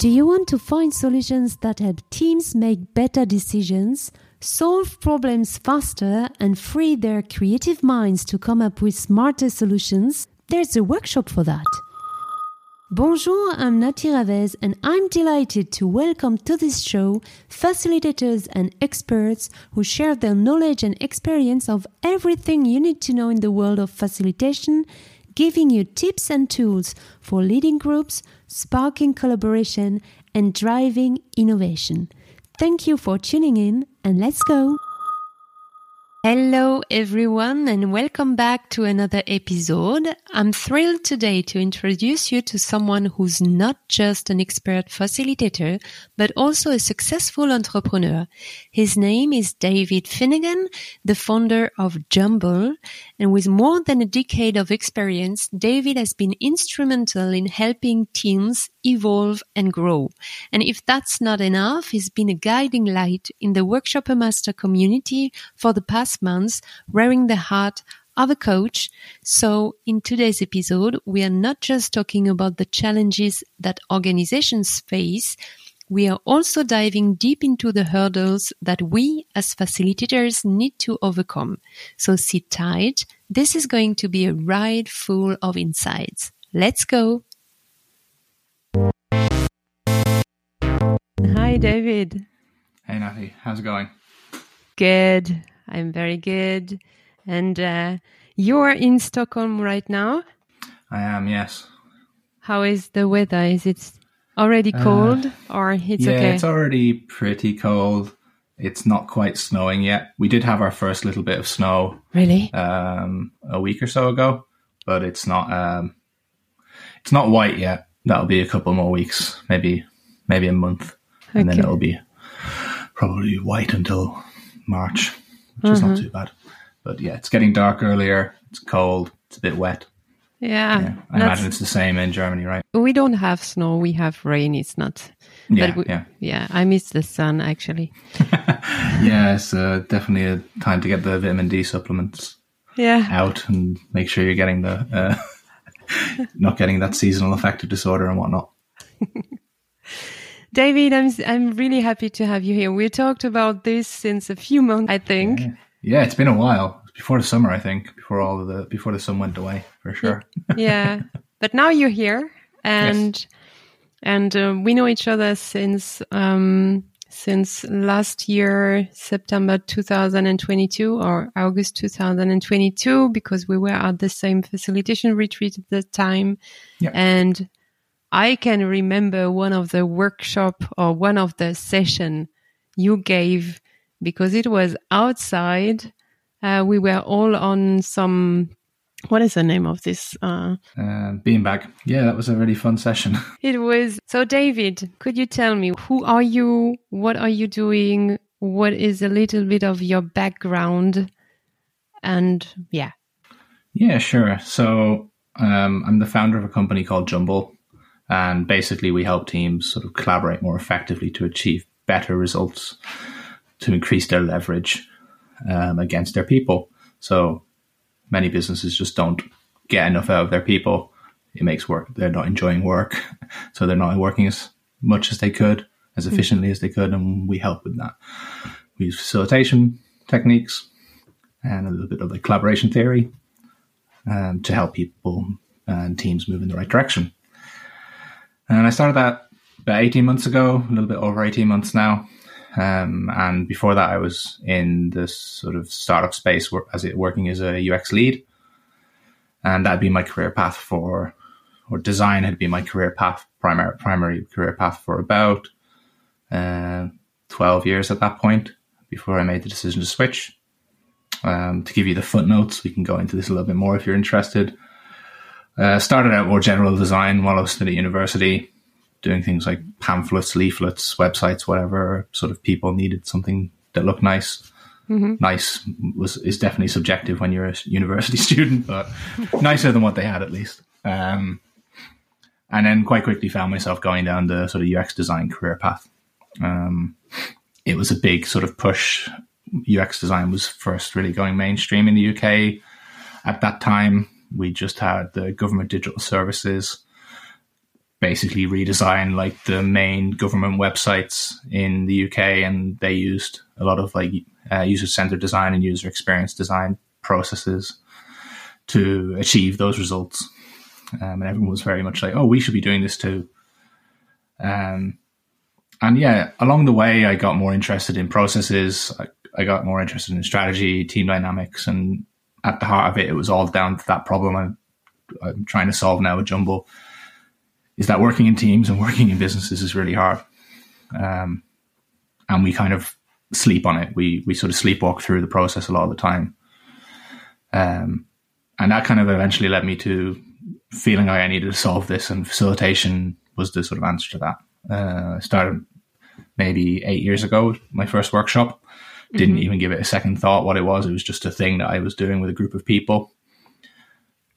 Do you want to find solutions that help teams make better decisions, solve problems faster, and free their creative minds to come up with smarter solutions? There's a workshop for that. Bonjour, I'm Nathy Ravez, and I'm delighted to welcome to this show facilitators and experts who share their knowledge and experience of everything you need to know in the world of facilitation, giving you tips and tools for leading groups, sparking collaboration, and driving innovation. Thank you for tuning in, and let's go. Hello, everyone, and welcome back to another episode. I'm thrilled today to introduce you to someone who's not just an expert facilitator, but also a successful entrepreneur. His name is David Finnegan, the founder of Jumble. And with more than a decade of experience, David has been instrumental in helping teams evolve and grow. And if that's not enough, he's been a guiding light in the Workshopper Master community for the past months, wearing the hat of a coach. So in today's episode, we are not just talking about the challenges that organizations face. We are also diving deep into the hurdles that we as facilitators need to overcome. So sit tight. This is going to be a ride full of insights. Let's go. Hi, David. Hey, Nathy. How's it going? Good. I'm very good. And uh, you're in Stockholm right now? I am, yes. How is the weather? Is it already uh, cold uh, or it's yeah, okay? it's already pretty cold. It's not quite snowing yet. We did have our first little bit of snow. Really? Um, a week or so ago, but it's not. Um, it's not white yet. That'll be a couple more weeks, maybe, maybe a month, okay. and then it'll be probably white until March which is not mm-hmm. too bad. But yeah, it's getting dark earlier. It's cold. It's a bit wet. Yeah, yeah I imagine it's the same in Germany, right? We don't have snow. We have rain. It's not. Yeah, we, yeah. Yeah, I miss the sun actually. yeah, it's uh, definitely a time to get the vitamin D supplements. Yeah. Out and make sure you're getting the uh, not getting that seasonal affective disorder and whatnot. David, I'm I'm really happy to have you here. We talked about this since a few months, I think. Yeah, yeah it's been a while. Before the summer, I think. Before all the before the sun went away, for sure. yeah, but now you're here, and yes. and uh, we know each other since um, since last year, September 2022 or August 2022, because we were at the same facilitation retreat at the time, yeah. and I can remember one of the workshop or one of the session you gave because it was outside. Uh, we were all on some. What is the name of this? Uh, uh, beanbag. Yeah, that was a really fun session. it was. So, David, could you tell me who are you? What are you doing? What is a little bit of your background? And yeah. Yeah, sure. So, um, I'm the founder of a company called Jumble. And basically, we help teams sort of collaborate more effectively to achieve better results, to increase their leverage um, against their people. So many businesses just don't get enough out of their people. It makes work, they're not enjoying work. So they're not working as much as they could, as hmm. efficiently as they could. And we help with that. We use facilitation techniques and a little bit of the collaboration theory um, to help people and teams move in the right direction. And I started that about 18 months ago, a little bit over 18 months now. Um, and before that, I was in this sort of startup space as it working as a UX lead. And that'd be my career path for, or design had been my career path, primary, primary career path for about uh, 12 years at that point before I made the decision to switch. Um, to give you the footnotes, we can go into this a little bit more if you're interested. Uh, started out more general design while I was still at university, doing things like pamphlets, leaflets, websites, whatever. Sort of people needed something that looked nice. Mm-hmm. Nice was is definitely subjective when you're a university student, but nicer than what they had at least. Um, and then quite quickly found myself going down the sort of UX design career path. Um, it was a big sort of push. UX design was first really going mainstream in the UK at that time we just had the government digital services basically redesign like the main government websites in the UK, and they used a lot of like uh, user centered design and user experience design processes to achieve those results. Um, and everyone was very much like, "Oh, we should be doing this too." Um, and yeah, along the way, I got more interested in processes. I, I got more interested in strategy, team dynamics, and at the heart of it, it was all down to that problem I'm, I'm trying to solve now with Jumble. Is that working in teams and working in businesses is really hard, um, and we kind of sleep on it. We we sort of sleepwalk through the process a lot of the time, um, and that kind of eventually led me to feeling like I needed to solve this, and facilitation was the sort of answer to that. Uh, I started maybe eight years ago, my first workshop. Didn't mm-hmm. even give it a second thought what it was. It was just a thing that I was doing with a group of people.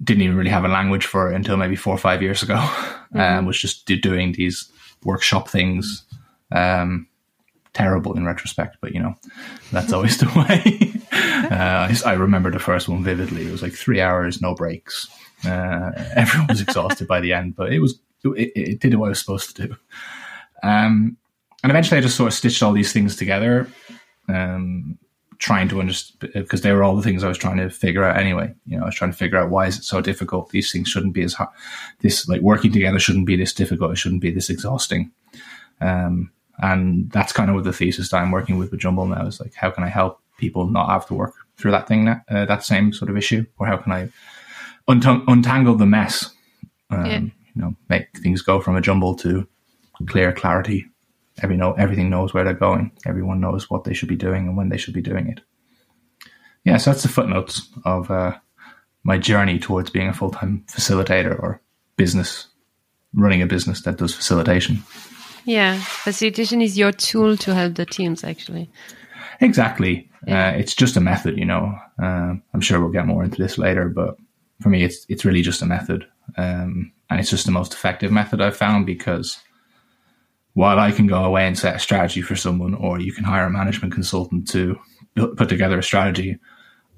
Didn't even really have a language for it until maybe four or five years ago. Mm-hmm. Um, was just doing these workshop things. Um, terrible in retrospect, but you know, that's always the way. uh, I, I, remember the first one vividly. It was like three hours, no breaks. Uh, everyone was exhausted by the end, but it was it, it, did what I was supposed to do. Um, and eventually, I just sort of stitched all these things together, um, trying to understand because they were all the things I was trying to figure out anyway. You know, I was trying to figure out why is it so difficult. These things shouldn't be as hard. This like working together shouldn't be this difficult. It shouldn't be this exhausting. Um, and that's kind of what the thesis that I'm working with with Jumble now is like, how can I help people not have to work through that thing, uh, that same sort of issue, or how can I unt- untangle the mess? Um, yeah. You know, make things go from a jumble to clear clarity every know everything knows where they're going. Everyone knows what they should be doing and when they should be doing it. Yeah, so that's the footnotes of uh, my journey towards being a full time facilitator or business, running a business that does facilitation. Yeah, facilitation is your tool to help the teams, actually. Exactly. Yeah. Uh, it's just a method, you know. Um, I'm sure we'll get more into this later, but for me, it's it's really just a method, um, and it's just the most effective method I've found because while I can go away and set a strategy for someone, or you can hire a management consultant to put together a strategy,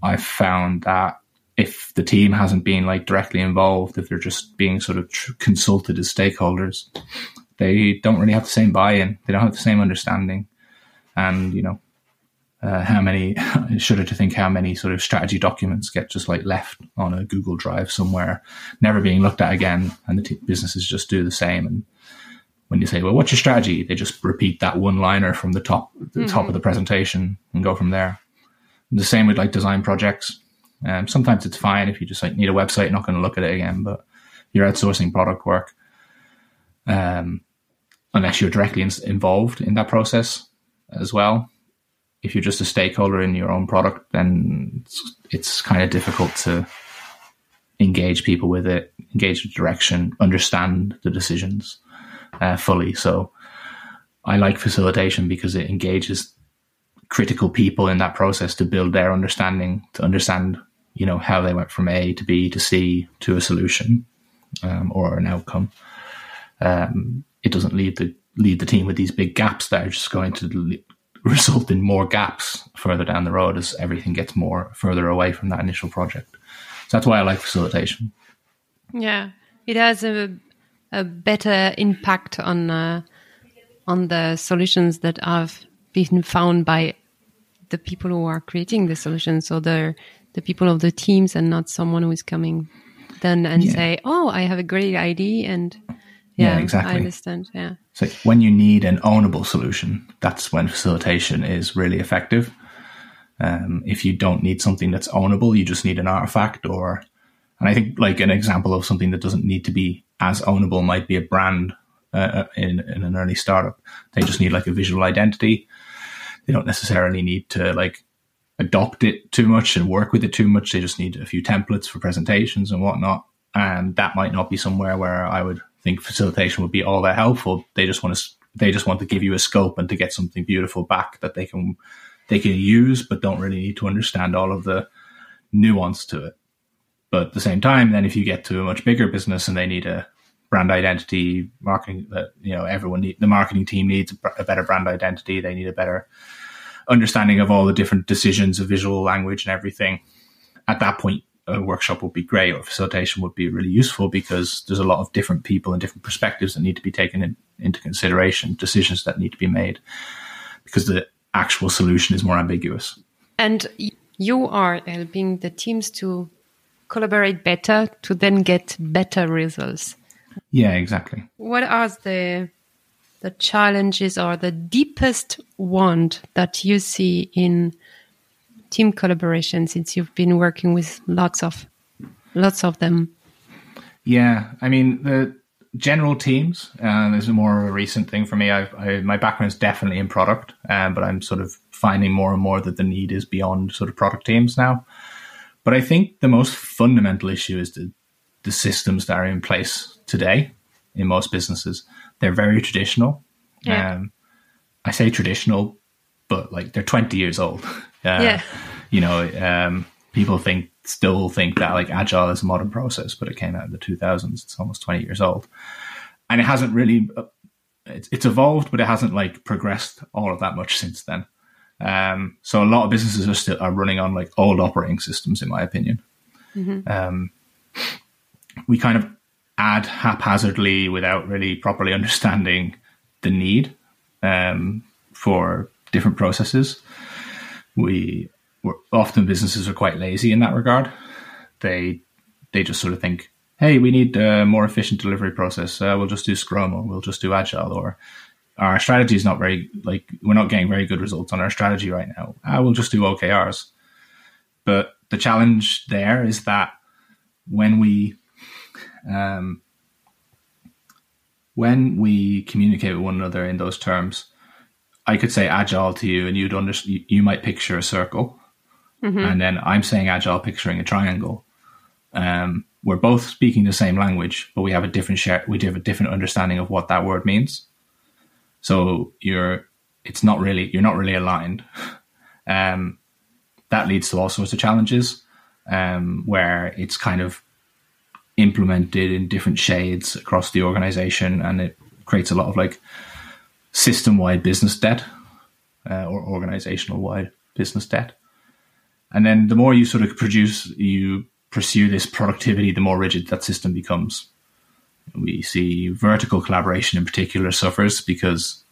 I've found that if the team hasn't been like directly involved, if they're just being sort of tr- consulted as stakeholders, they don't really have the same buy-in. They don't have the same understanding, and you know, uh, how many shudder to think how many sort of strategy documents get just like left on a Google Drive somewhere, never being looked at again, and the t- businesses just do the same and when you say, "Well, what's your strategy?" They just repeat that one-liner from the top, the mm-hmm. top of the presentation, and go from there. And the same with like design projects. Um, sometimes it's fine if you just like need a website, not going to look at it again. But you're outsourcing product work, um, unless you're directly in, involved in that process as well. If you're just a stakeholder in your own product, then it's, it's kind of difficult to engage people with it, engage the direction, understand the decisions uh, fully. So I like facilitation because it engages critical people in that process to build their understanding, to understand, you know, how they went from A to B to C to a solution um, or an outcome. Um, it doesn't leave the lead the team with these big gaps that are just going to result in more gaps further down the road as everything gets more further away from that initial project. So that's why I like facilitation. Yeah, it has a a better impact on uh, on the solutions that have been found by the people who are creating the solutions. So the the people of the teams and not someone who is coming then and yeah. say oh i have a great idea and yeah, yeah, exactly. i understand yeah. So when you need an ownable solution that's when facilitation is really effective. Um, if you don't need something that's ownable you just need an artifact or and i think like an example of something that doesn't need to be as ownable might be a brand uh, uh, in, in an early startup. They just need like a visual identity. They don't necessarily need to like adopt it too much and work with it too much. They just need a few templates for presentations and whatnot. And that might not be somewhere where I would think facilitation would be all that helpful. They just want to they just want to give you a scope and to get something beautiful back that they can they can use, but don't really need to understand all of the nuance to it. But at the same time, then if you get to a much bigger business and they need a brand identity, marketing, that you know, everyone need the marketing team needs a better brand identity. They need a better understanding of all the different decisions of visual language and everything. At that point, a workshop would be great or facilitation would be really useful because there's a lot of different people and different perspectives that need to be taken in, into consideration, decisions that need to be made because the actual solution is more ambiguous. And you are helping the teams to collaborate better to then get better results. Yeah, exactly. What are the the challenges or the deepest want that you see in team collaboration since you've been working with lots of lots of them? Yeah, I mean the general teams. Uh, this is more of a recent thing for me. I've, I, my background is definitely in product, um, but I'm sort of finding more and more that the need is beyond sort of product teams now. But I think the most fundamental issue is the the systems that are in place today in most businesses. They're very traditional. Yeah. Um, I say traditional, but like they're 20 years old. Uh, yeah. You know, um, people think still think that like agile is a modern process, but it came out in the 2000s. It's almost 20 years old, and it hasn't really. Uh, it's, it's evolved, but it hasn't like progressed all of that much since then. Um, so a lot of businesses are still are running on like old operating systems, in my opinion. Mm-hmm. Um, we kind of add haphazardly without really properly understanding the need um, for different processes. We often businesses are quite lazy in that regard. They they just sort of think, hey, we need a more efficient delivery process. Uh, we'll just do Scrum or we'll just do Agile or our strategy is not very like we're not getting very good results on our strategy right now. Uh, we'll just do OKRs. But the challenge there is that when we um, when we communicate with one another in those terms, I could say agile to you, and you'd understand. You might picture a circle, mm-hmm. and then I'm saying agile, picturing a triangle. Um, we're both speaking the same language, but we have a different share. We do have a different understanding of what that word means. So you're, it's not really, you're not really aligned. Um, that leads to all sorts of challenges, um, where it's kind of implemented in different shades across the organization, and it creates a lot of like system-wide business debt uh, or organizational-wide business debt. And then the more you sort of produce, you pursue this productivity, the more rigid that system becomes. We see vertical collaboration in particular suffers because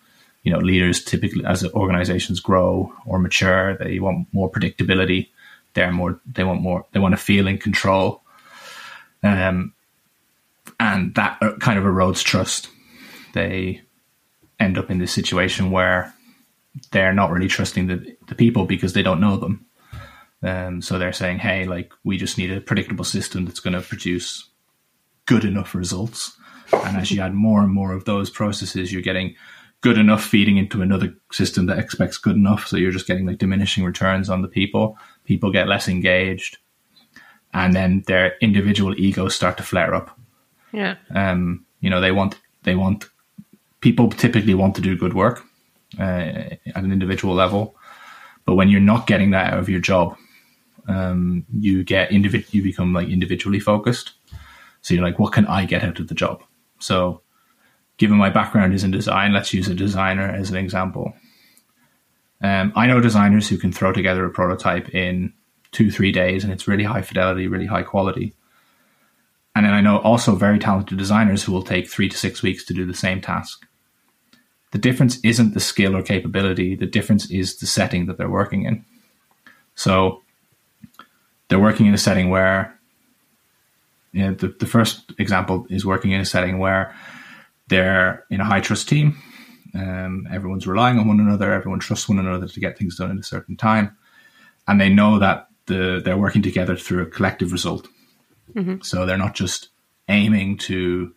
you know leaders typically, as organizations grow or mature, they want more predictability. They're more. They want more. They want to feel in control um, and that uh, kind of erodes trust. They end up in this situation where they're not really trusting the, the people because they don't know them. Um, so they're saying, hey, like, we just need a predictable system that's going to produce good enough results. And as you add more and more of those processes, you're getting good enough feeding into another system that expects good enough. So you're just getting like diminishing returns on the people. People get less engaged and then their individual egos start to flare up. Yeah. Um, you know, they want they want people typically want to do good work uh, at an individual level, but when you're not getting that out of your job, um, you get individ you become like individually focused. So you're like, what can I get out of the job? So, given my background is in design, let's use a designer as an example. Um, I know designers who can throw together a prototype in two, three days, and it's really high fidelity, really high quality. And then I know also very talented designers who will take three to six weeks to do the same task. The difference isn't the skill or capability, the difference is the setting that they're working in. So they're working in a setting where you know, the, the first example is working in a setting where they're in a high trust team. Um, everyone's relying on one another. Everyone trusts one another to get things done in a certain time, and they know that the they're working together through a collective result. Mm-hmm. So they're not just aiming to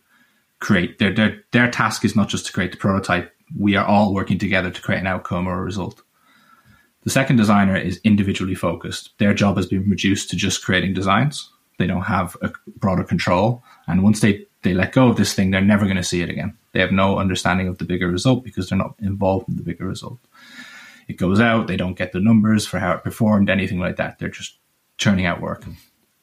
create their, their their task is not just to create the prototype. We are all working together to create an outcome or a result. The second designer is individually focused. Their job has been reduced to just creating designs. They don't have a broader control. And once they, they let go of this thing, they're never going to see it again. They have no understanding of the bigger result because they're not involved in the bigger result it goes out, they don't get the numbers for how it performed, anything like that. They're just churning out work.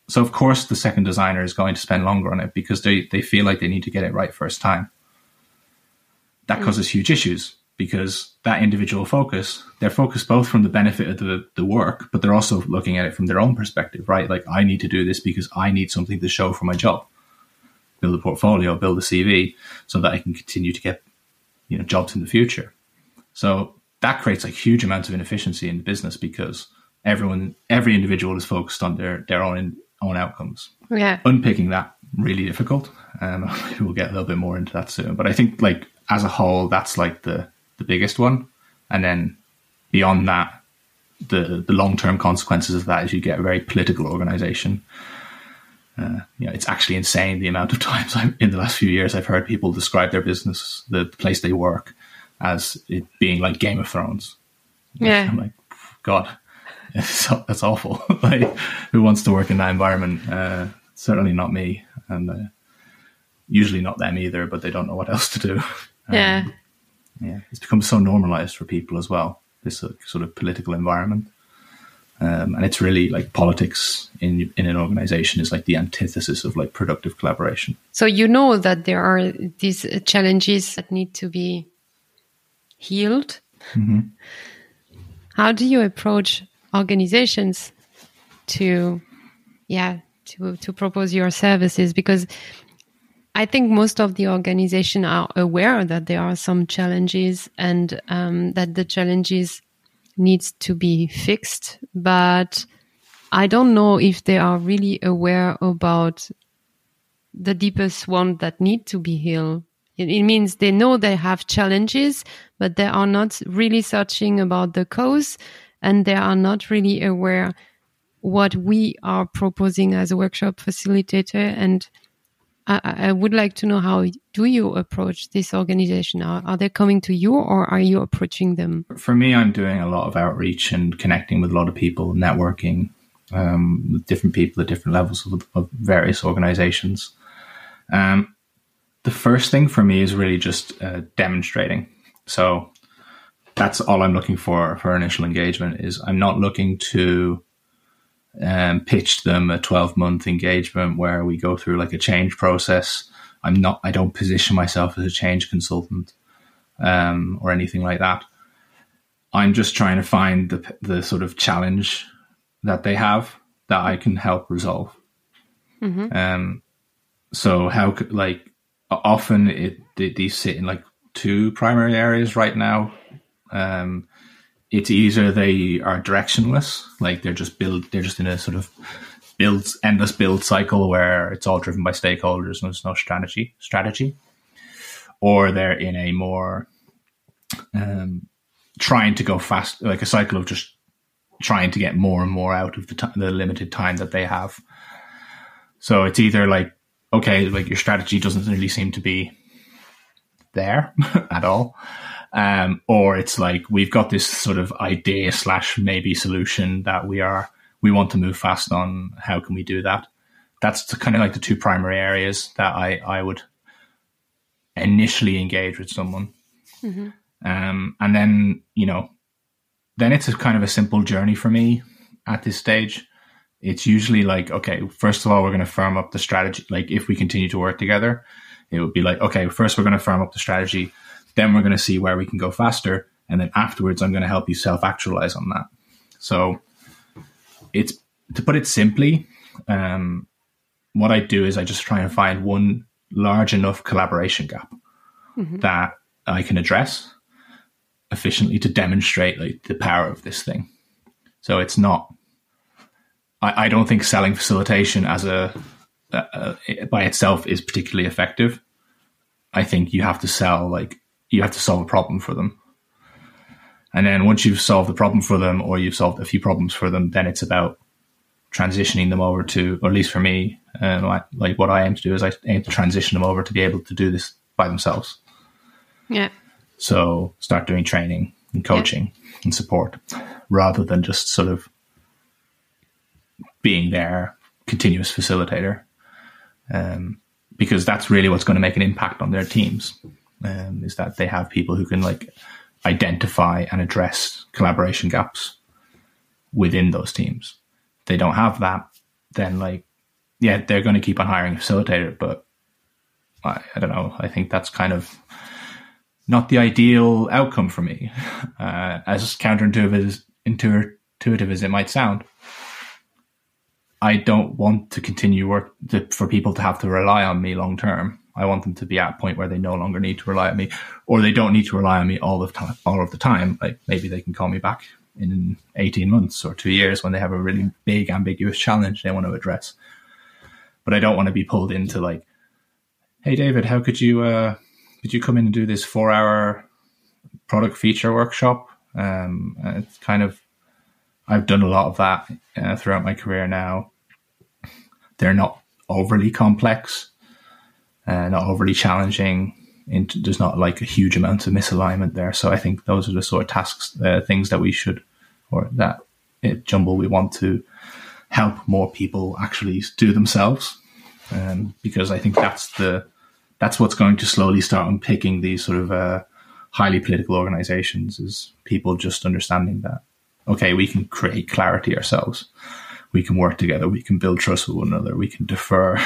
So of course the second designer is going to spend longer on it because they, they feel like they need to get it right first time. That mm. causes huge issues because that individual focus, they're focused both from the benefit of the, the work, but they're also looking at it from their own perspective, right? Like I need to do this because I need something to show for my job, build a portfolio, build a CV so that I can continue to get, you know, jobs in the future. So that creates like huge amounts of inefficiency in the business because everyone, every individual is focused on their, their own, own outcomes. Yeah. Unpicking that really difficult. Um, we'll get a little bit more into that soon, but I think like as a whole, that's like the, the biggest one. And then beyond that, the, the long term consequences of that is you get a very political organization. Uh, you know, it's actually insane the amount of times I'm, in the last few years I've heard people describe their business, the place they work, as it being like Game of Thrones. Yeah, I'm like, God, that's awful. like, who wants to work in that environment? Uh, certainly not me, and uh, usually not them either. But they don't know what else to do. Um, yeah, yeah, it's become so normalized for people as well. This uh, sort of political environment, um, and it's really like politics in in an organization is like the antithesis of like productive collaboration. So you know that there are these challenges that need to be healed. Mm-hmm. How do you approach organizations to, yeah, to to propose your services? Because I think most of the organization are aware that there are some challenges and um, that the challenges needs to be fixed, but I don't know if they are really aware about the deepest one that need to be healed. It, it means they know they have challenges, but they are not really searching about the cause and they are not really aware what we are proposing as a workshop facilitator and I, I, would like to know how do you approach this organization? Are, are, they coming to you or are you approaching them? For me, I'm doing a lot of outreach and connecting with a lot of people, networking um, with different people at different levels of, of various organizations. Um, the first thing for me is really just uh, demonstrating. So that's all I'm looking for for initial engagement. Is I'm not looking to um, pitched them a 12 month engagement where we go through like a change process. I'm not, I don't position myself as a change consultant um, or anything like that. I'm just trying to find the, the sort of challenge that they have that I can help resolve. Mm-hmm. Um, so how like often it these sit in like two primary areas right now. Um, it's either they are directionless, like they're just build, they're just in a sort of build endless build cycle where it's all driven by stakeholders and there's no strategy strategy, or they're in a more um, trying to go fast, like a cycle of just trying to get more and more out of the, t- the limited time that they have. So it's either like okay, like your strategy doesn't really seem to be there at all um, or it's like we've got this sort of idea slash maybe solution that we are we want to move fast on. How can we do that? That's kind of like the two primary areas that I I would initially engage with someone, mm-hmm. um, and then you know, then it's a kind of a simple journey for me at this stage. It's usually like, okay, first of all, we're going to firm up the strategy. Like, if we continue to work together, it would be like, okay, first we're going to firm up the strategy then we're going to see where we can go faster. And then afterwards, I'm going to help you self actualize on that. So it's to put it simply, um, what I do is I just try and find one large enough collaboration gap mm-hmm. that I can address efficiently to demonstrate like the power of this thing. So it's not. I, I don't think selling facilitation as a, by itself is particularly effective. I think you have to sell like you have to solve a problem for them. And then once you've solved the problem for them or you've solved a few problems for them, then it's about transitioning them over to, or at least for me, uh, like, like what I aim to do is I aim to transition them over to be able to do this by themselves. Yeah. So start doing training and coaching yeah. and support rather than just sort of being their continuous facilitator. Um, because that's really what's going to make an impact on their teams um, is that they have people who can like identify and address collaboration gaps within those teams. They don't have that, then like, yeah, they're going to keep on hiring facilitator, but I, I don't know. I think that's kind of not the ideal outcome for me, uh, as counterintuitive as, intuitive as it might sound. I don't want to continue work to, for people to have to rely on me long term. I want them to be at a point where they no longer need to rely on me, or they don't need to rely on me all of time. All of the time, like maybe they can call me back in eighteen months or two years when they have a really big, ambiguous challenge they want to address. But I don't want to be pulled into like, "Hey, David, how could you uh, could you come in and do this four hour product feature workshop?" Um, it's kind of I've done a lot of that uh, throughout my career now they're not overly complex, uh, not overly challenging. Into, there's not like a huge amount of misalignment there. So I think those are the sort of tasks, uh, things that we should, or that at Jumble we want to help more people actually do themselves, um, because I think that's the that's what's going to slowly start unpicking these sort of uh, highly political organizations is people just understanding that okay we can create clarity ourselves we can work together, we can build trust with one another, we can defer,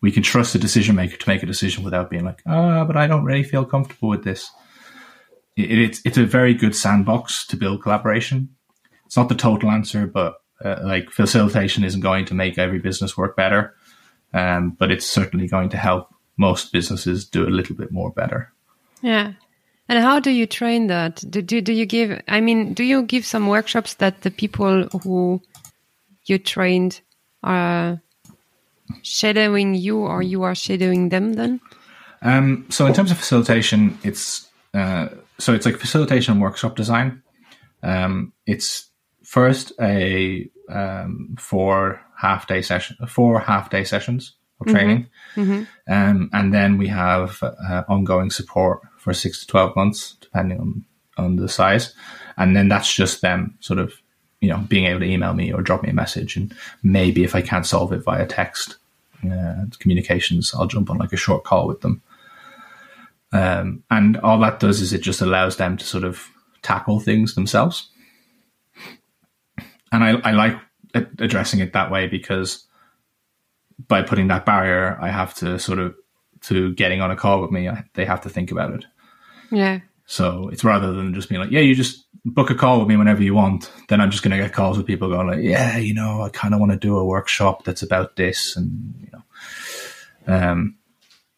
we can trust the decision maker to make a decision without being like, ah, oh, but I don't really feel comfortable with this. It, it's it's a very good sandbox to build collaboration. It's not the total answer, but uh, like facilitation isn't going to make every business work better, um, but it's certainly going to help most businesses do a little bit more better. Yeah. And how do you train that? Do, do, do you give, I mean, do you give some workshops that the people who you trained are shadowing you or you are shadowing them then? Um, so in terms of facilitation, it's uh, so it's like facilitation workshop design. Um, it's first a um, four half day session, four half day sessions of mm-hmm. training, mm-hmm. Um, and then we have uh, ongoing support for six to twelve months, depending on on the size, and then that's just them sort of you know, being able to email me or drop me a message. And maybe if I can't solve it via text uh, communications, I'll jump on like a short call with them. Um, and all that does is it just allows them to sort of tackle things themselves. And I, I like addressing it that way because by putting that barrier, I have to sort of to getting on a call with me, I, they have to think about it. Yeah. So it's rather than just being like, yeah, you just book a call with me whenever you want. Then I'm just going to get calls with people going like, yeah, you know, I kind of want to do a workshop that's about this, and you know, um,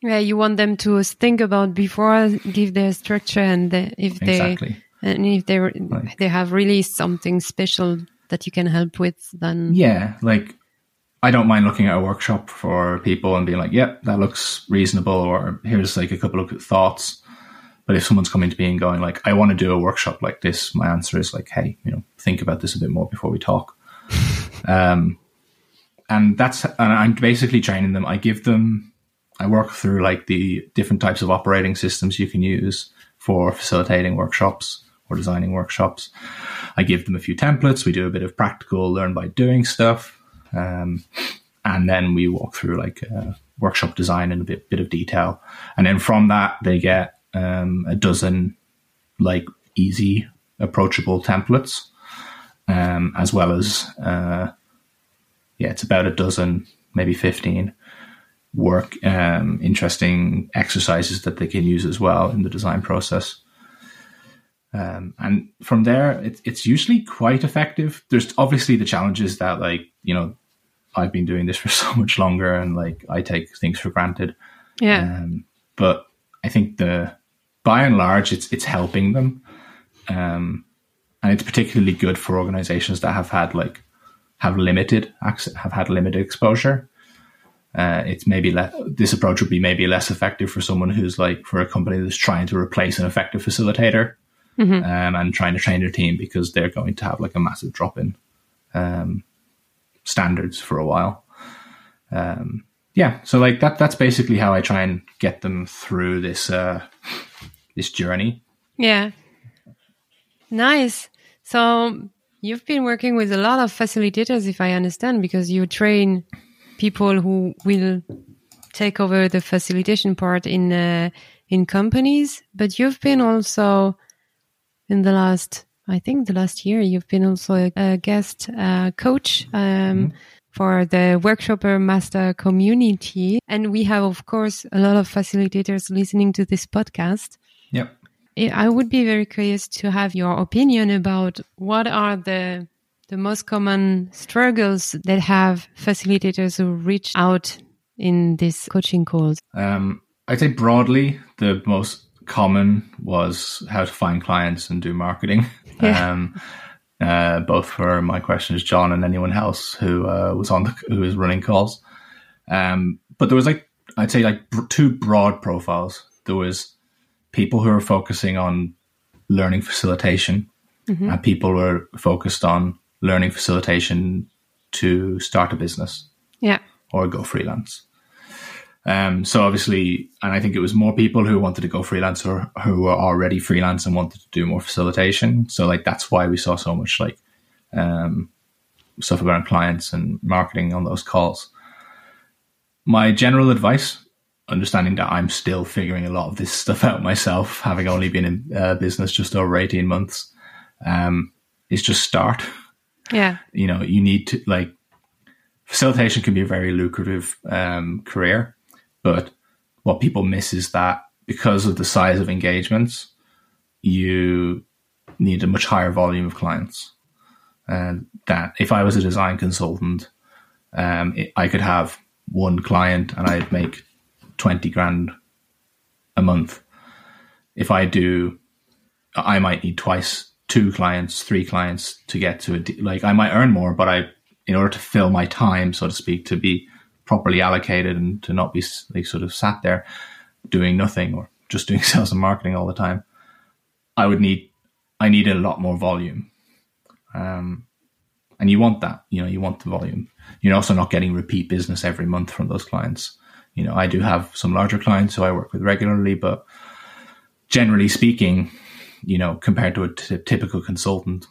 yeah, you want them to think about before give their structure, and the, if they and if they like, they have really something special that you can help with, then yeah, like I don't mind looking at a workshop for people and being like, yep, yeah, that looks reasonable, or here's like a couple of thoughts but if someone's coming to me and going like, I want to do a workshop like this, my answer is like, hey, you know, think about this a bit more before we talk. um, and that's, and I'm basically training them. I give them, I work through like the different types of operating systems you can use for facilitating workshops or designing workshops. I give them a few templates. We do a bit of practical learn by doing stuff. Um, and then we walk through like uh, workshop design in a bit, bit of detail. And then from that, they get um, a dozen like easy, approachable templates, um, as well as uh, yeah, it's about a dozen, maybe fifteen work um, interesting exercises that they can use as well in the design process. Um, and from there, it, it's usually quite effective. There's obviously the challenges that, like, you know, I've been doing this for so much longer, and like I take things for granted. Yeah. Um, but I think the by and large, it's it's helping them, um, and it's particularly good for organizations that have had like have limited access, have had limited exposure. Uh, it's maybe le- this approach would be maybe less effective for someone who's like for a company that's trying to replace an effective facilitator mm-hmm. um, and trying to train their team because they're going to have like a massive drop in um, standards for a while. Um, yeah, so like that that's basically how I try and get them through this uh, this journey. Yeah. Nice. So you've been working with a lot of facilitators, if I understand, because you train people who will take over the facilitation part in uh, in companies. But you've been also in the last, I think, the last year, you've been also a, a guest uh, coach. Um, mm-hmm for the workshopper master community. And we have, of course, a lot of facilitators listening to this podcast. Yep. I would be very curious to have your opinion about what are the the most common struggles that have facilitators who reach out in these coaching calls. Um, I'd say broadly, the most common was how to find clients and do marketing. Yeah. Um, uh, both for my questions, John, and anyone else who uh, was on the, who was running calls. Um, but there was like I'd say like two broad profiles. There was people who are focusing on learning facilitation, mm-hmm. and people who are focused on learning facilitation to start a business, yeah, or go freelance. Um, so obviously, and I think it was more people who wanted to go freelance or who were already freelance and wanted to do more facilitation. So like that's why we saw so much like um, stuff about clients and marketing on those calls. My general advice, understanding that I'm still figuring a lot of this stuff out myself, having only been in uh, business just over 18 months, um, is just start. Yeah. You know, you need to like facilitation can be a very lucrative um, career but what people miss is that because of the size of engagements, you need a much higher volume of clients. And that if I was a design consultant, um, it, I could have one client and I'd make 20 grand a month. If I do, I might need twice two clients, three clients to get to a, like I might earn more, but I, in order to fill my time, so to speak, to be properly allocated and to not be like sort of sat there doing nothing or just doing sales and marketing all the time, I would need I need a lot more volume. Um, and you want that, you know, you want the volume. You're also not getting repeat business every month from those clients. You know, I do have some larger clients who I work with regularly, but generally speaking, you know, compared to a t- typical consultant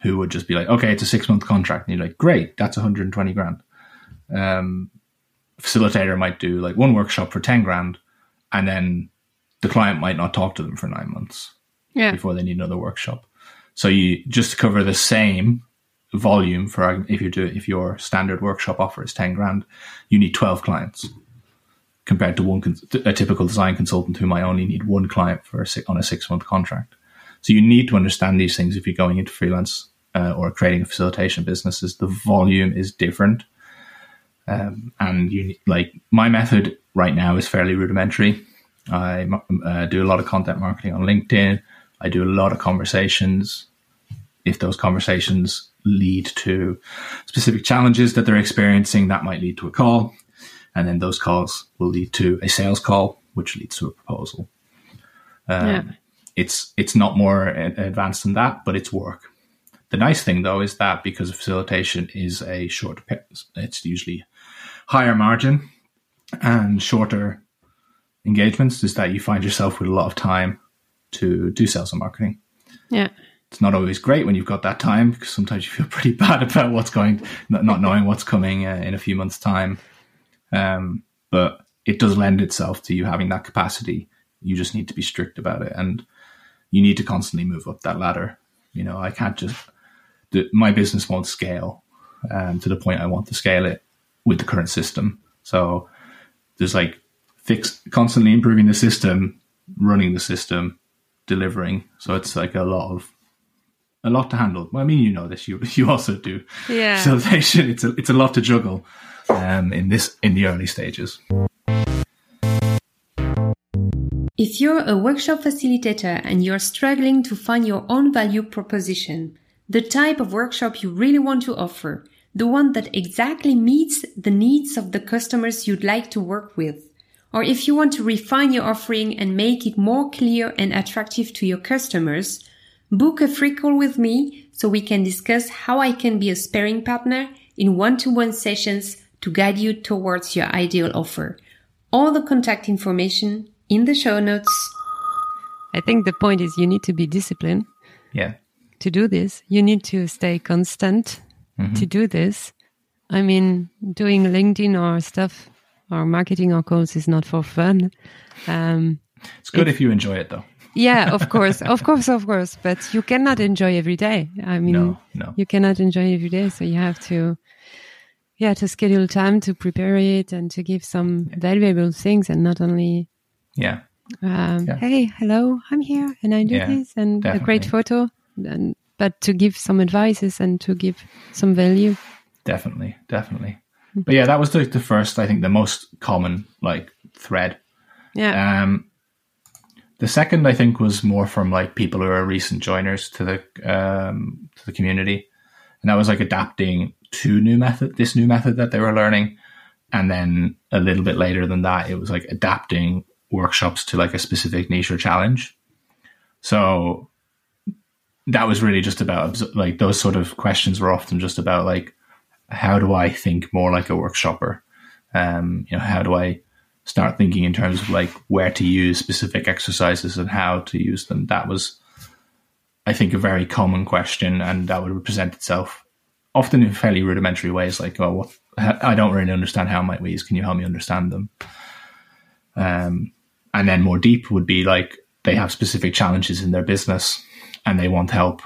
who would just be like, okay, it's a six month contract. And you're like, great, that's 120 grand. Um, facilitator might do like one workshop for 10 grand and then the client might not talk to them for nine months yeah. before they need another workshop. So you just cover the same volume for if you do if your standard workshop offer is 10 grand, you need 12 clients compared to one a typical design consultant who might only need one client for a, on a six month contract. So you need to understand these things if you're going into freelance uh, or creating a facilitation business. Is the volume is different um, and you like my method right now is fairly rudimentary. I uh, do a lot of content marketing on LinkedIn. I do a lot of conversations. If those conversations lead to specific challenges that they're experiencing, that might lead to a call. And then those calls will lead to a sales call, which leads to a proposal. Um, yeah. It's it's not more advanced than that, but it's work. The nice thing though is that because facilitation is a short, it's usually higher margin and shorter engagements is that you find yourself with a lot of time to do sales and marketing. Yeah. It's not always great when you've got that time because sometimes you feel pretty bad about what's going, not knowing what's coming uh, in a few months' time. Um, but it does lend itself to you having that capacity. You just need to be strict about it and you need to constantly move up that ladder. You know, I can't just, the, my business won't scale um, to the point I want to scale it with the current system. So there's like fix constantly improving the system, running the system, delivering. So it's like a lot of a lot to handle. Well, I mean, you know this. You you also do yeah. facilitation. It's a it's a lot to juggle um, in this in the early stages. If you're a workshop facilitator and you're struggling to find your own value proposition, the type of workshop you really want to offer, the one that exactly meets the needs of the customers you'd like to work with. Or if you want to refine your offering and make it more clear and attractive to your customers, book a free call with me so we can discuss how I can be a sparring partner in one-to-one sessions to guide you towards your ideal offer. All the contact information in the show notes. I think the point is you need to be disciplined. Yeah. To do this, you need to stay constant mm-hmm. to do this. I mean, doing LinkedIn or stuff or marketing or calls is not for fun. Um, it's good if you enjoy it though. yeah, of course, of course, of course. But you cannot enjoy every day. I mean, no, no. you cannot enjoy every day. So you have to, yeah, to schedule time to prepare it and to give some yeah. valuable things and not only, yeah, Um, yeah. Hey, hello, I'm here, and I do yeah, this, and definitely. a great photo, and but to give some advices and to give some value. Definitely, definitely. Mm-hmm. But yeah, that was the, the first, I think, the most common like thread. Yeah. Um, the second, I think, was more from like people who are recent joiners to the um, to the community, and that was like adapting to new method, this new method that they were learning, and then a little bit later than that, it was like adapting workshops to like a specific niche or challenge. So that was really just about like those sort of questions were often just about like how do I think more like a workshopper? Um, you know, how do I start thinking in terms of like where to use specific exercises and how to use them? That was, I think, a very common question, and that would present itself often in fairly rudimentary ways, like, "Oh, what, I don't really understand how might we. Can you help me understand them?" Um, and then more deep would be like they have specific challenges in their business and they want help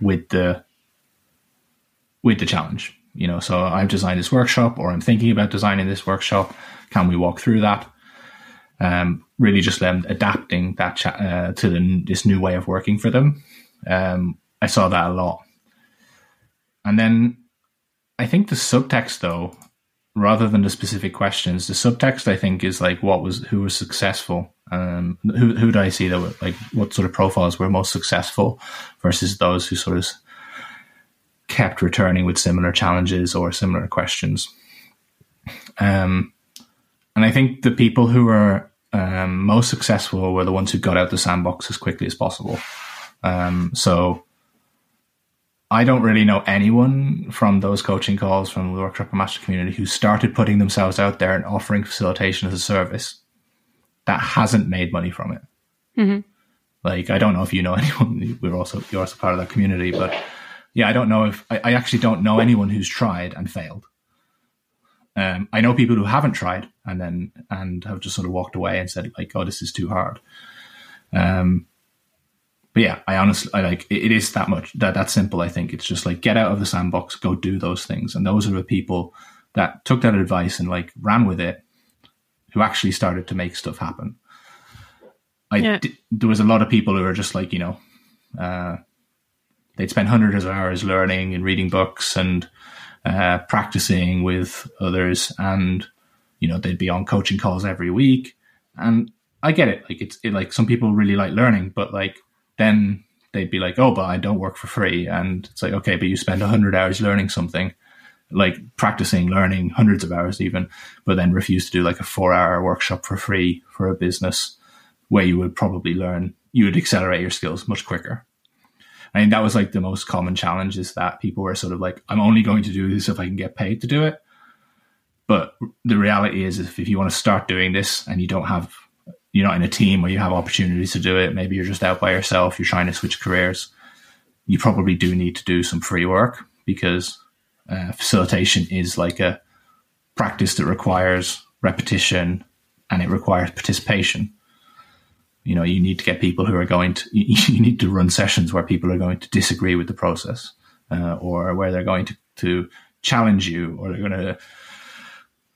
with the with the challenge you know so i've designed this workshop or i'm thinking about designing this workshop can we walk through that um, really just them adapting that cha- uh, to the, this new way of working for them um, i saw that a lot and then i think the subtext though rather than the specific questions the subtext i think is like what was who was successful um, who who did i see that were like what sort of profiles were most successful versus those who sort of kept returning with similar challenges or similar questions. Um, and I think the people who were um, most successful were the ones who got out the sandbox as quickly as possible. Um, so I don't really know anyone from those coaching calls from the Workshopper Master community who started putting themselves out there and offering facilitation as a service that hasn't made money from it. Mm-hmm. Like I don't know if you know anyone. We're also you're also part of that community, but yeah, I don't know if I, I actually don't know anyone who's tried and failed. Um, I know people who haven't tried and then and have just sort of walked away and said like, "Oh, this is too hard." Um, but yeah, I honestly, I like it, it is that much that that simple. I think it's just like get out of the sandbox, go do those things, and those are the people that took that advice and like ran with it, who actually started to make stuff happen. I yeah. d- there was a lot of people who were just like you know, uh, they'd spend hundreds of hours learning and reading books and uh, practicing with others, and you know they'd be on coaching calls every week. And I get it, like it's it, like some people really like learning, but like then they'd be like, "Oh, but I don't work for free," and it's like, okay, but you spend hundred hours learning something, like practicing, learning hundreds of hours even, but then refuse to do like a four-hour workshop for free for a business where you would probably learn, you would accelerate your skills much quicker. I mean, that was like the most common challenge is that people were sort of like, I'm only going to do this if I can get paid to do it. But the reality is, if you want to start doing this and you don't have, you're not in a team where you have opportunities to do it, maybe you're just out by yourself, you're trying to switch careers, you probably do need to do some free work because uh, facilitation is like a practice that requires repetition and it requires participation. You know you need to get people who are going to you need to run sessions where people are going to disagree with the process uh, or where they're going to, to challenge you or they're going to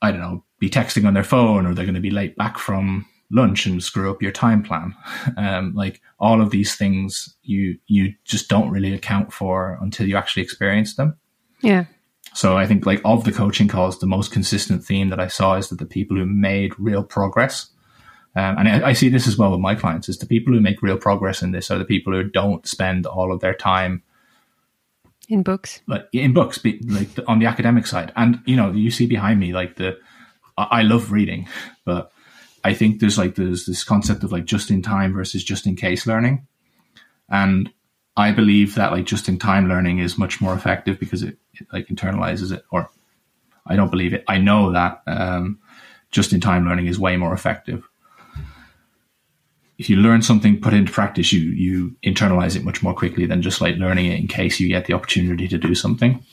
i don't know be texting on their phone or they're going to be late back from lunch and screw up your time plan. Um, like all of these things you you just don't really account for until you actually experience them. Yeah. So i think like of the coaching calls the most consistent theme that i saw is that the people who made real progress um, and I, I, see this as well with my clients is the people who make real progress in this are the people who don't spend all of their time in books, like in books, like the, on the academic side. And you know, you see behind me like the I, I love reading, but I think there's like there's this concept of like just in time versus just in case learning, and I believe that like just in time learning is much more effective because it, it like internalizes it. Or I don't believe it. I know that um, just in time learning is way more effective if you learn something, put into practice, you you internalize it much more quickly than just like learning it in case you get the opportunity to do something.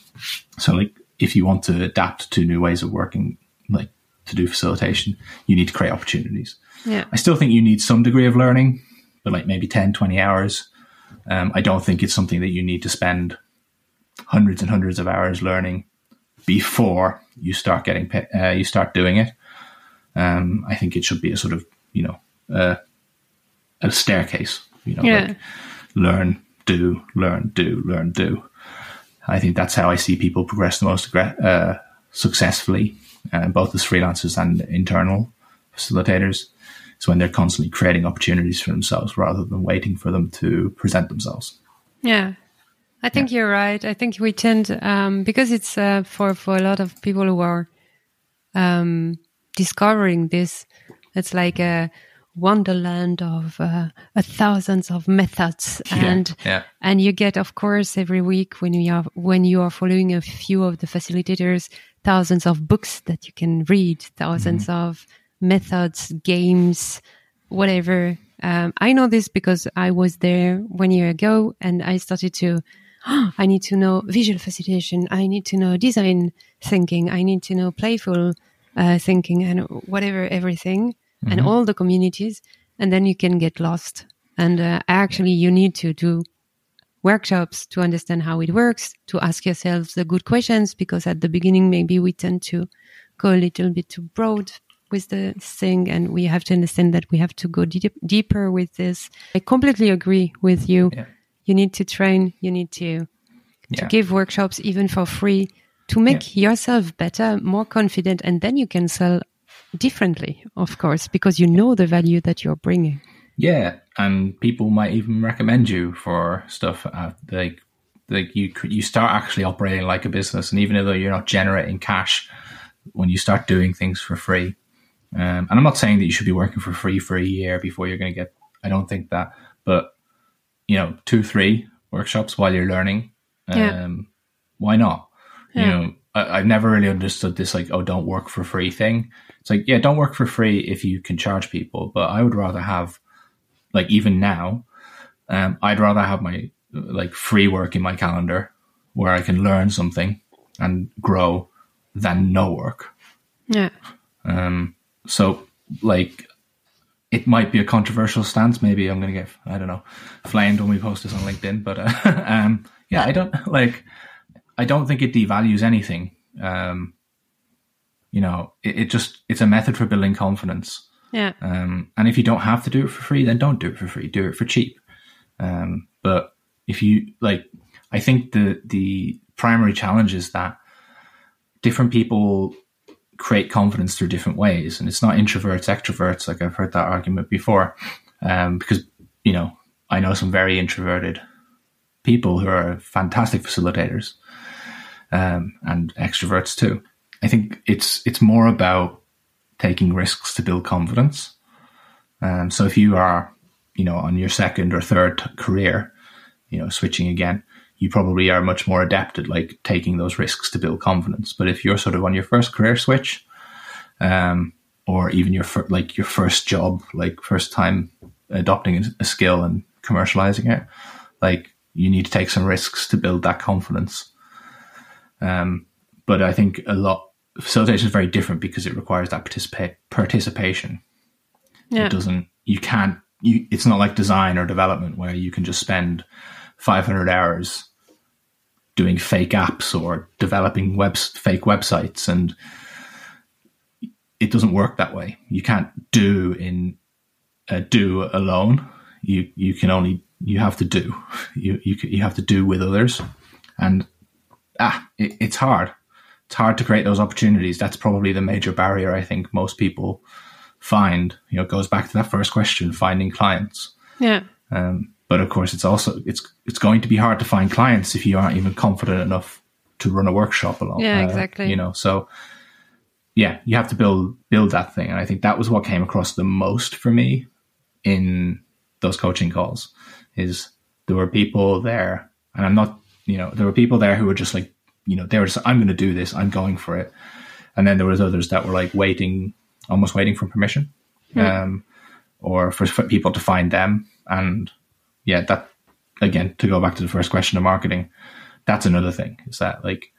So like if you want to adapt to new ways of working, like to do facilitation, you need to create opportunities. Yeah. I still think you need some degree of learning, but like maybe 10, 20 hours. Um, I don't think it's something that you need to spend hundreds and hundreds of hours learning before you start getting, uh, you start doing it. Um, I think it should be a sort of, you know, uh, a staircase. You know, Yeah. like learn, do, learn, do, learn, do. I think that's how I see people progress the most uh, successfully, uh, both as freelancers and internal facilitators. Is when they're constantly creating opportunities for themselves rather than waiting for them to present themselves. Yeah. I think you're right. I think we tend um, because it's uh, for for a lot of people who are um, discovering this. It's like a wonderland of uh, a thousands of methods, and yeah. and you get, of course, every week when you are when you are following a few of the facilitators, thousands of books that you can read, 1000s of methods, games, whatever. Um, I know this because I was there one year ago, and I started to. I need to know visual facilitation. I need to know design thinking. I need to know playful uh, thinking and whatever, everything, and all the communities. And then you can get lost. And uh, actually, you need to do workshops to understand how it works, to ask yourselves the good questions, because at the beginning, maybe we tend to go a little bit too broad with the thing, and we have to understand that we have to go deep, deeper with this. I completely agree with you. Yeah. You need to train, you need to, to give workshops even for free to make yourself better, more confident, and then you can sell differently, of course, because you know the value that you're bringing. Yeah, and people might even recommend you for stuff uh, like like you you start actually operating like a business, and even though you're not generating cash, when you start doing things for free, um, and I'm not saying that you should be working for free for a year before you're going to get. I don't think that, but you know, two three workshops while you're learning, um, Yeah. why not? You know, I, I've never really understood this like, oh, don't work for free thing. It's like, yeah, don't work for free if you can charge people, but I would rather have like even now, um, I'd rather have my like free work in my calendar where I can learn something and grow than no work. Yeah. Um, so like it might be a controversial stance. Maybe I'm going to get, I don't know, flamed when we post this on LinkedIn, but, uh, um, yeah, I don't like, I don't think it devalues anything. Um, you know, it, it just, it's a method for building confidence. Yeah. Um, and if you don't have to do it for free, then don't do it for free. Do it for cheap. Um, but if you like, I think the the primary challenge is that different people create confidence through different ways, and it's not introverts, extroverts. Like I've heard that argument before, um, because you know I know some very introverted people who are fantastic facilitators, um, and extroverts too. I think it's it's more about taking risks to build confidence. Um, so if you are, you know, on your second or third career, you know, switching again, you probably are much more adept at like taking those risks to build confidence. But if you're sort of on your first career switch, um, or even your fir- like your first job, like first time adopting a, skill and commercializing it, like you need to take some risks to build that confidence. Um, but I think a lot facilitation is very different because it requires that participa- participation. Yeah. It doesn't. You can't. You. It's not like design or development where you can just spend 500 hours doing fake apps or developing web fake websites, and it doesn't work that way. You can't do in uh, do alone. You you can only you have to do. You you you have to do with others, and ah, it, it's hard. It's hard to create those opportunities. That's probably the major barrier I think most people find. You know, it goes back to that first question: finding clients. Yeah. Um, but of course, it's also it's it's going to be hard to find clients if you aren't even confident enough to run a workshop alone. Yeah, uh, exactly. You know, so yeah, you have to build build that thing, and I think that was what came across the most for me in those coaching calls. Is there were people there, and I'm not, you know, there were people there who were just like, you know, they were just, I'm going to do this, I'm going for it, and then there was others that were like waiting, almost waiting for permission, um, or for, for people to find them, and yeah, that again to go back to the first question of marketing, that's another thing is that like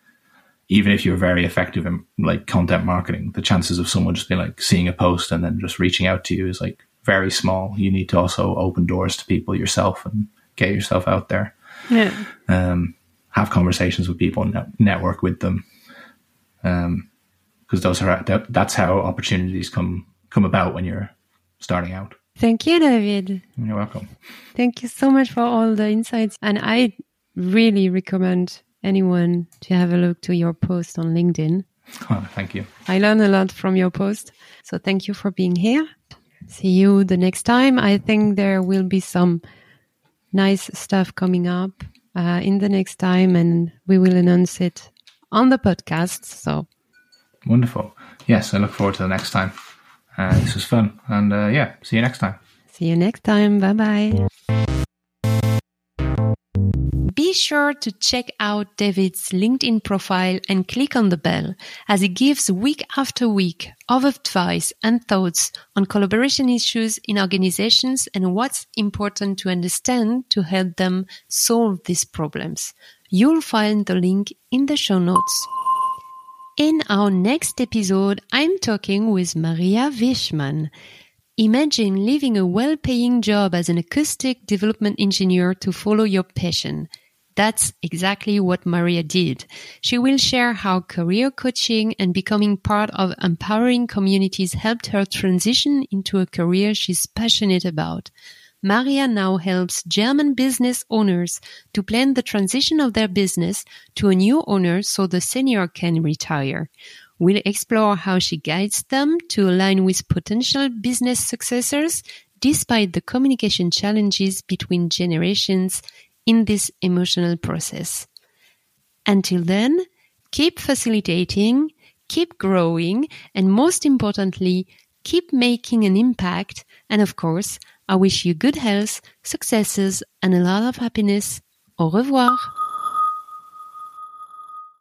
even if you're very effective in like content marketing, the chances of someone just being like seeing a post and then just reaching out to you is like very small. You need to also open doors to people yourself and get yourself out there. Yeah. Um, have conversations with people, network with them, um, because those are that, that's how opportunities come come about when you're starting out. Thank you, David. You're welcome. Thank you so much for all the insights. And I really recommend anyone to have a look to your post on LinkedIn. Oh, thank you. I learned a lot from your post. So thank you for being here. See you the next time. I think there will be some nice stuff coming up uh, in the next time and we will announce it on the podcast. So wonderful. Yes, I look forward to the next time. Uh, this was fun. And uh, yeah, see you next time. See you next time. Bye bye. Be sure to check out David's LinkedIn profile and click on the bell as he gives week after week of advice and thoughts on collaboration issues in organizations and what's important to understand to help them solve these problems. You'll find the link in the show notes. In our next episode, I'm talking with Maria Wischmann. Imagine leaving a well-paying job as an acoustic development engineer to follow your passion. That's exactly what Maria did. She will share how career coaching and becoming part of empowering communities helped her transition into a career she's passionate about. Maria now helps German business owners to plan the transition of their business to a new owner so the senior can retire. We'll explore how she guides them to align with potential business successors despite the communication challenges between generations in this emotional process. Until then, keep facilitating, keep growing, and most importantly, keep making an impact. And of course, I wish you good health, successes, and a lot of happiness. Au revoir.